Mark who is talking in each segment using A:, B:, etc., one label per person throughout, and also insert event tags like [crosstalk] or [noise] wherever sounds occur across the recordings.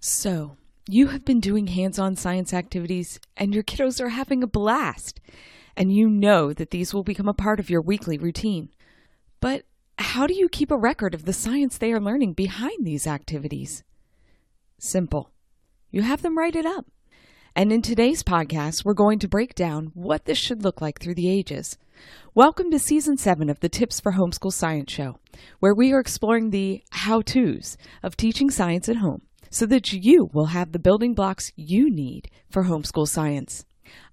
A: So, you have been doing hands on science activities and your kiddos are having a blast. And you know that these will become a part of your weekly routine. But how do you keep a record of the science they are learning behind these activities? Simple. You have them write it up. And in today's podcast, we're going to break down what this should look like through the ages. Welcome to season seven of the Tips for Homeschool Science Show, where we are exploring the how to's of teaching science at home so that you will have the building blocks you need for homeschool science.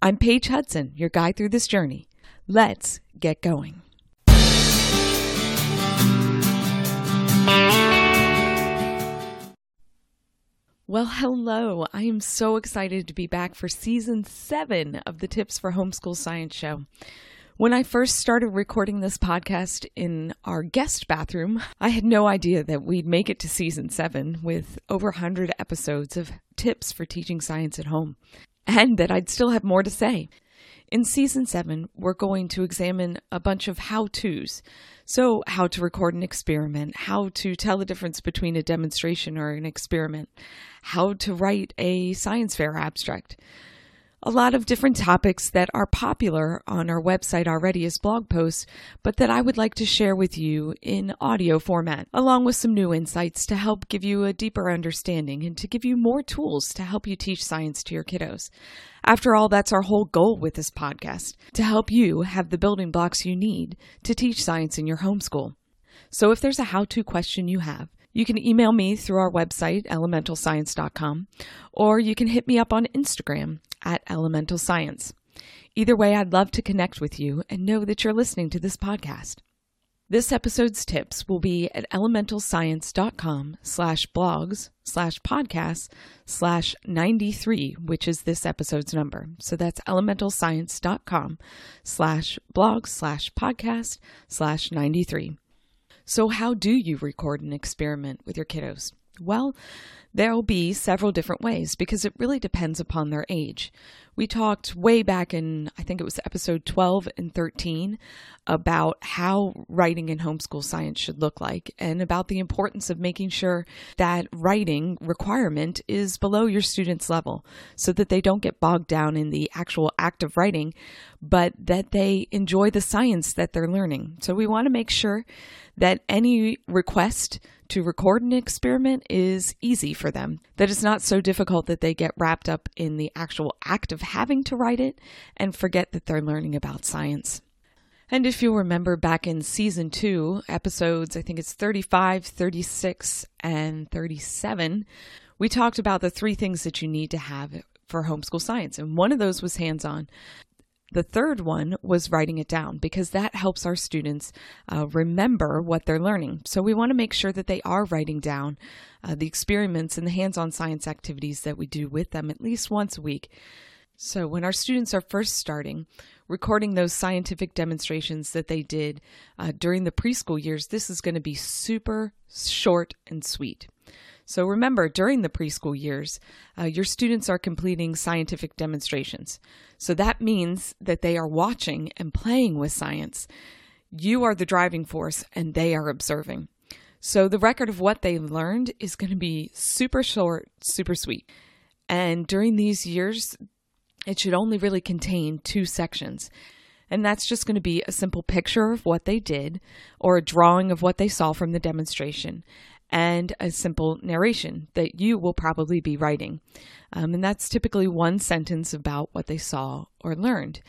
A: I'm Paige Hudson, your guide through this journey. Let's get going. Well, hello. I am so excited to be back for season seven of the Tips for Homeschool Science Show. When I first started recording this podcast in our guest bathroom, I had no idea that we'd make it to season seven with over 100 episodes of tips for teaching science at home, and that I'd still have more to say. In season seven, we're going to examine a bunch of how to's. So, how to record an experiment, how to tell the difference between a demonstration or an experiment, how to write a science fair abstract. A lot of different topics that are popular on our website already as blog posts, but that I would like to share with you in audio format, along with some new insights to help give you a deeper understanding and to give you more tools to help you teach science to your kiddos. After all, that's our whole goal with this podcast to help you have the building blocks you need to teach science in your homeschool. So if there's a how to question you have, you can email me through our website, elementalscience.com, or you can hit me up on Instagram at Elemental Science. Either way, I'd love to connect with you and know that you're listening to this podcast. This episode's tips will be at elementalscience.com slash blogs slash podcasts slash 93, which is this episode's number. So that's elementalscience.com slash blogs slash podcast slash 93. So how do you record an experiment with your kiddos? Well, There'll be several different ways because it really depends upon their age. We talked way back in, I think it was episode 12 and 13, about how writing in homeschool science should look like and about the importance of making sure that writing requirement is below your students' level so that they don't get bogged down in the actual act of writing, but that they enjoy the science that they're learning. So we want to make sure that any request to record an experiment is easy for them, that it's not so difficult that they get wrapped up in the actual act of having to write it and forget that they're learning about science. And if you remember back in season two, episodes, I think it's 35, 36, and 37, we talked about the three things that you need to have for homeschool science. And one of those was hands on. The third one was writing it down because that helps our students uh, remember what they're learning. So we want to make sure that they are writing down uh, the experiments and the hands on science activities that we do with them at least once a week. So when our students are first starting, recording those scientific demonstrations that they did uh, during the preschool years, this is going to be super short and sweet. So remember, during the preschool years, uh, your students are completing scientific demonstrations. So that means that they are watching and playing with science. You are the driving force and they are observing. So the record of what they've learned is going to be super short, super sweet. And during these years, it should only really contain two sections. And that's just going to be a simple picture of what they did or a drawing of what they saw from the demonstration and a simple narration that you will probably be writing. Um, and that's typically one sentence about what they saw or learned.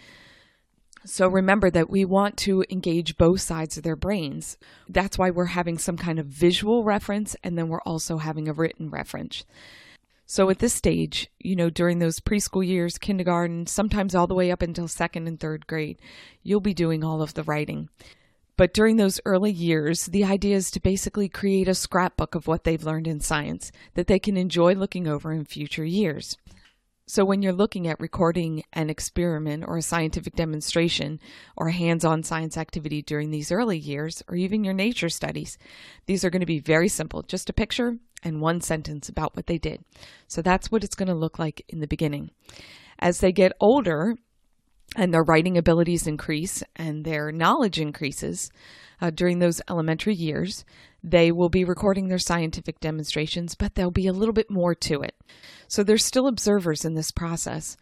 A: So remember that we want to engage both sides of their brains. That's why we're having some kind of visual reference and then we're also having a written reference. So at this stage, you know, during those preschool years, kindergarten, sometimes all the way up until second and third grade, you'll be doing all of the writing. But during those early years, the idea is to basically create a scrapbook of what they've learned in science that they can enjoy looking over in future years. So, when you're looking at recording an experiment or a scientific demonstration or hands on science activity during these early years, or even your nature studies, these are going to be very simple just a picture and one sentence about what they did. So, that's what it's going to look like in the beginning. As they get older and their writing abilities increase and their knowledge increases uh, during those elementary years, They will be recording their scientific demonstrations, but there'll be a little bit more to it. So they're still observers in this process.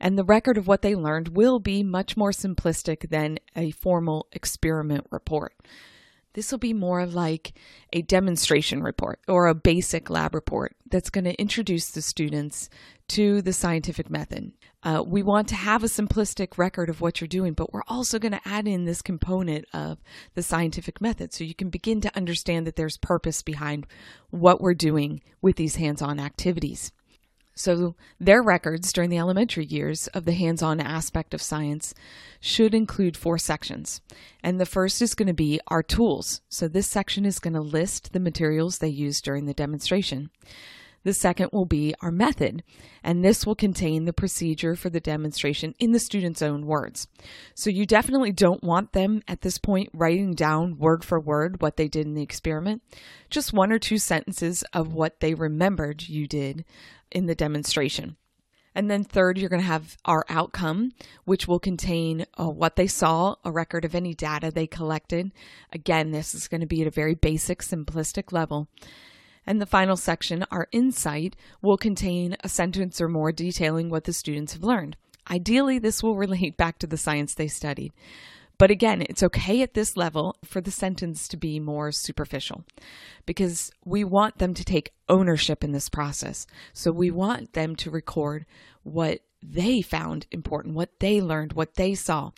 A: And the record of what they learned will be much more simplistic than a formal experiment report. This will be more like a demonstration report or a basic lab report that's going to introduce the students to the scientific method. Uh, we want to have a simplistic record of what you're doing, but we're also going to add in this component of the scientific method so you can begin to understand that there's purpose behind what we're doing with these hands on activities. So, their records during the elementary years of the hands on aspect of science should include four sections. And the first is going to be our tools. So, this section is going to list the materials they used during the demonstration. The second will be our method, and this will contain the procedure for the demonstration in the student's own words. So you definitely don't want them at this point writing down word for word what they did in the experiment, just one or two sentences of what they remembered you did in the demonstration. And then, third, you're going to have our outcome, which will contain uh, what they saw, a record of any data they collected. Again, this is going to be at a very basic, simplistic level. And the final section, our insight, will contain a sentence or more detailing what the students have learned. Ideally, this will [laughs] relate back to the science they studied. But again, it's okay at this level for the sentence to be more superficial because we want them to take ownership in this process. So we want them to record what they found important, what they learned, what they saw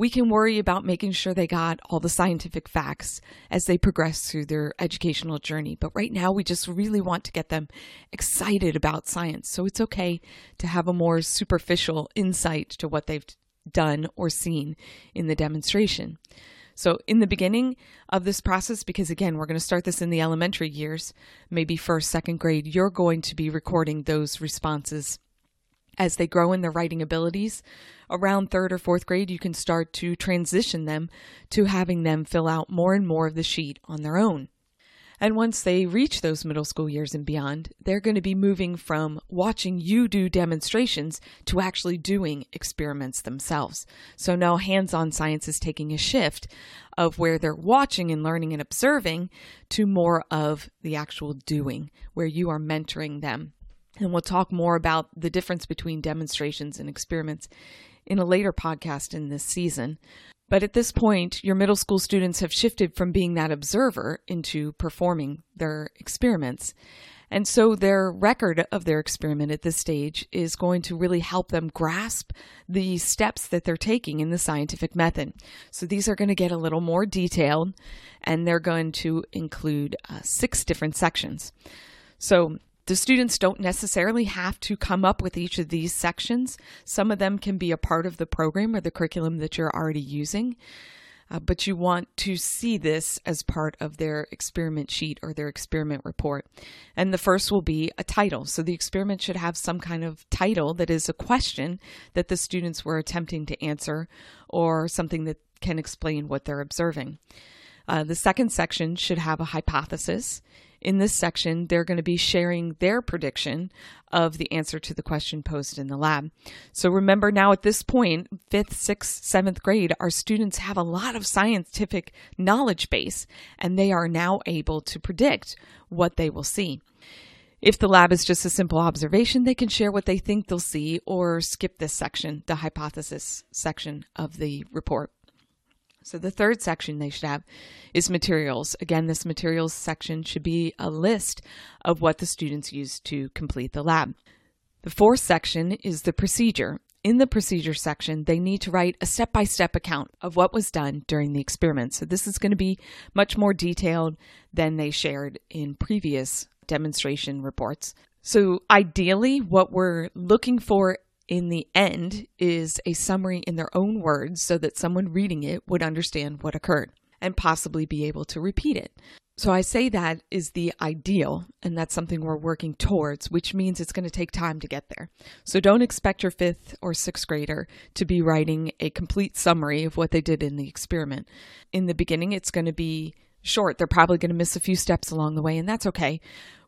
A: we can worry about making sure they got all the scientific facts as they progress through their educational journey. But right now, we just really want to get them excited about science. So it's okay to have a more superficial insight to what they've done or seen in the demonstration. So, in the beginning of this process, because again, we're going to start this in the elementary years, maybe first, second grade, you're going to be recording those responses as they grow in their writing abilities, around third or fourth grade, you can start to transition them to having them fill out more and more of the sheet on their own. And once they reach those middle school years and beyond, they're going to be moving from watching you do demonstrations to actually doing experiments themselves. So now hands on science is taking a shift of where they're watching and learning and observing to more of the actual doing, where you are mentoring them and we'll talk more about the difference between demonstrations and experiments in a later podcast in this season. But at this point, your middle school students have shifted from being that observer into performing their experiments. And so their record of their experiment at this stage is going to really help them grasp the steps that they're taking in the scientific method. So these are going to get a little more detailed and they're going to include uh, six different sections. So the students don't necessarily have to come up with each of these sections. Some of them can be a part of the program or the curriculum that you're already using. Uh, but you want to see this as part of their experiment sheet or their experiment report. And the first will be a title. So the experiment should have some kind of title that is a question that the students were attempting to answer or something that can explain what they're observing. Uh, the second section should have a hypothesis in this section, they're going to be sharing their prediction of the answer to the question posed in the lab. So remember now at this point, fifth, sixth, seventh grade, our students have a lot of scientific knowledge base and they are now able to predict what they will see. If the lab is just a simple observation, they can share what they think they'll see or skip this section, the hypothesis section of the report. So the third section they should have is materials. Again, this materials section should be a list of what the students used to complete the lab. The fourth section is the procedure. In the procedure section, they need to write a step by step account of what was done during the experiment. So, this is going to be much more detailed than they shared in previous demonstration reports. So, ideally, what we're looking for in the end is a summary in their own words so that someone reading it would understand what occurred and possibly be able to repeat it. So I say that is the ideal, and that's something we're working towards, which means it's going to take time to get there. So don't expect your fifth or sixth grader to be writing a complete summary of what they did in the experiment. In the beginning, it's going to be short. They're probably going to miss a few steps along the way, and that's okay.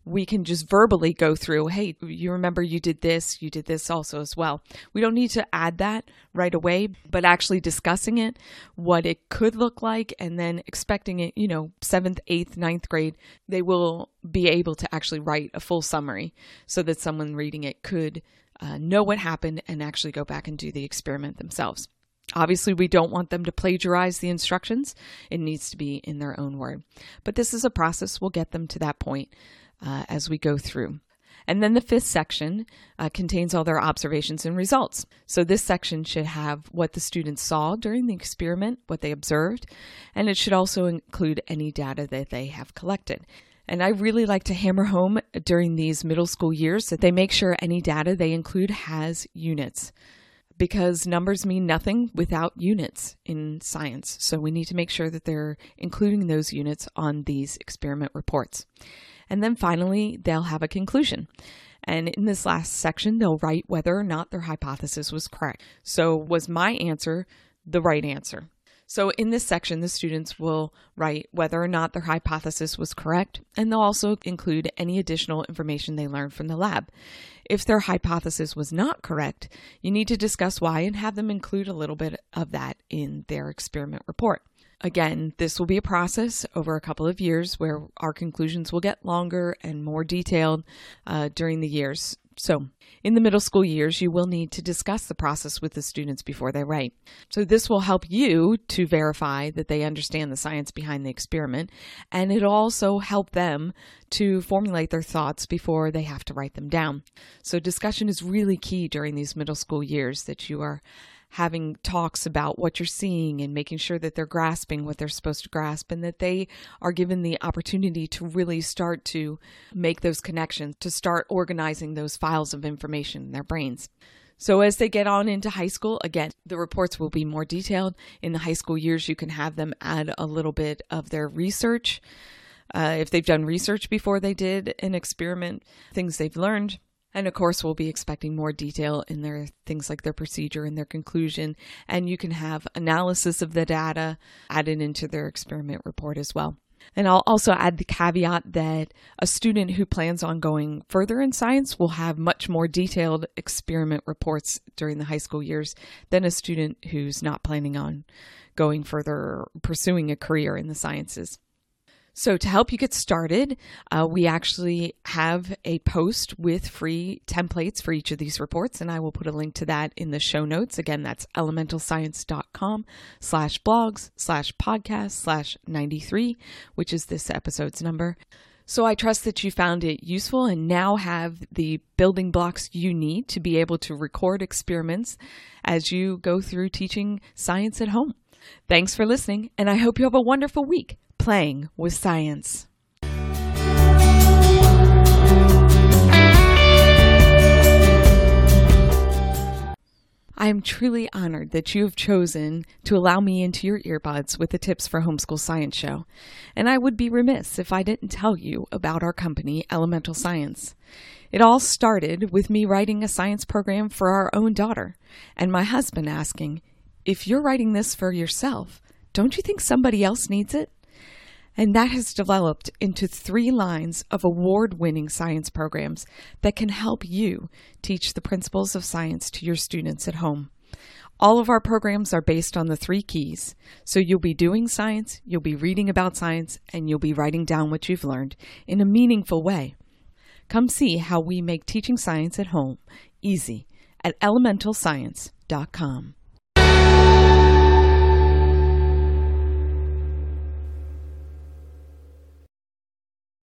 A: We can just verbally go through, hey, you remember you did this, you did this also as well. We don't need to add that right away, but actually discussing it, what it could look like, and then expecting it, you know, seventh, eighth, ninth grade, they will be able to actually write a full summary so that someone reading it could uh, know what happened and actually go back and do the experiment themselves. Obviously, we don't want them to plagiarize the instructions. It needs to be in their own word. But this is a process. We'll get them to that point uh, as we go through. And then the fifth section uh, contains all their observations and results. So this section should have what the students saw during the experiment, what they observed, and it should also include any data that they have collected. And I really like to hammer home during these middle school years that they make sure any data they include has units because numbers mean nothing without units in science. So we need to make sure that they're including those units on these experiment reports. And then finally, they'll have a conclusion. And in this last section, they'll write whether or not their hypothesis was correct. So, was my answer the right answer? So, in this section, the students will write whether or not their hypothesis was correct, and they'll also include any additional information they learned from the lab. If their hypothesis was not correct, you need to discuss why and have them include a little bit of that in their experiment report. Again, this will be a process over a couple of years where our conclusions will get longer and more detailed uh, during the years. So, in the middle school years, you will need to discuss the process with the students before they write. So, this will help you to verify that they understand the science behind the experiment, and it'll also help them to formulate their thoughts before they have to write them down. So, discussion is really key during these middle school years that you are having talks about what you're seeing and making sure that they're grasping what they're supposed to grasp and that they are given the opportunity to really start to make those connections, to start organizing those files of information in their brains. So, as they get on into high school, again, the reports will be more detailed. In the high school years, you can have them add a little bit of their research. Uh, if they've done research before they did an experiment, things they've learned, and of course, we'll be expecting more detail in their things like their procedure and their conclusion. And you can have analysis of the data added into their experiment report as well. And I'll also add the caveat that a student who plans on going further in science will have much more detailed experiment reports during the high school years than a student who's not planning on going further or pursuing a career in the sciences. So, to help you get started, uh, we actually have a post with free templates for each of these reports, and I will put a link to that in the show notes. Again, that's elementalscience.com slash blogs slash podcast slash 93, which is this episode's number. So, I trust that you found it useful and now have the building blocks you need to be able to record experiments as you go through teaching science at home. Thanks for listening, and I hope you have a wonderful week playing with science. I am truly honored that you have chosen to allow me into your earbuds with the Tips for Homeschool Science show, and I would be remiss if I didn't tell you about our company, Elemental Science. It all started with me writing a science program for our own daughter, and my husband asking, If you're writing this for yourself, don't you think somebody else needs it? And that has developed into three lines of award winning science programs that can help you teach the principles of science to your students at home. All of our programs are based on the three keys. So you'll be doing science, you'll be reading about science, and you'll be writing down what you've learned in a meaningful way. Come see how we make teaching science at home easy at elementalscience.com.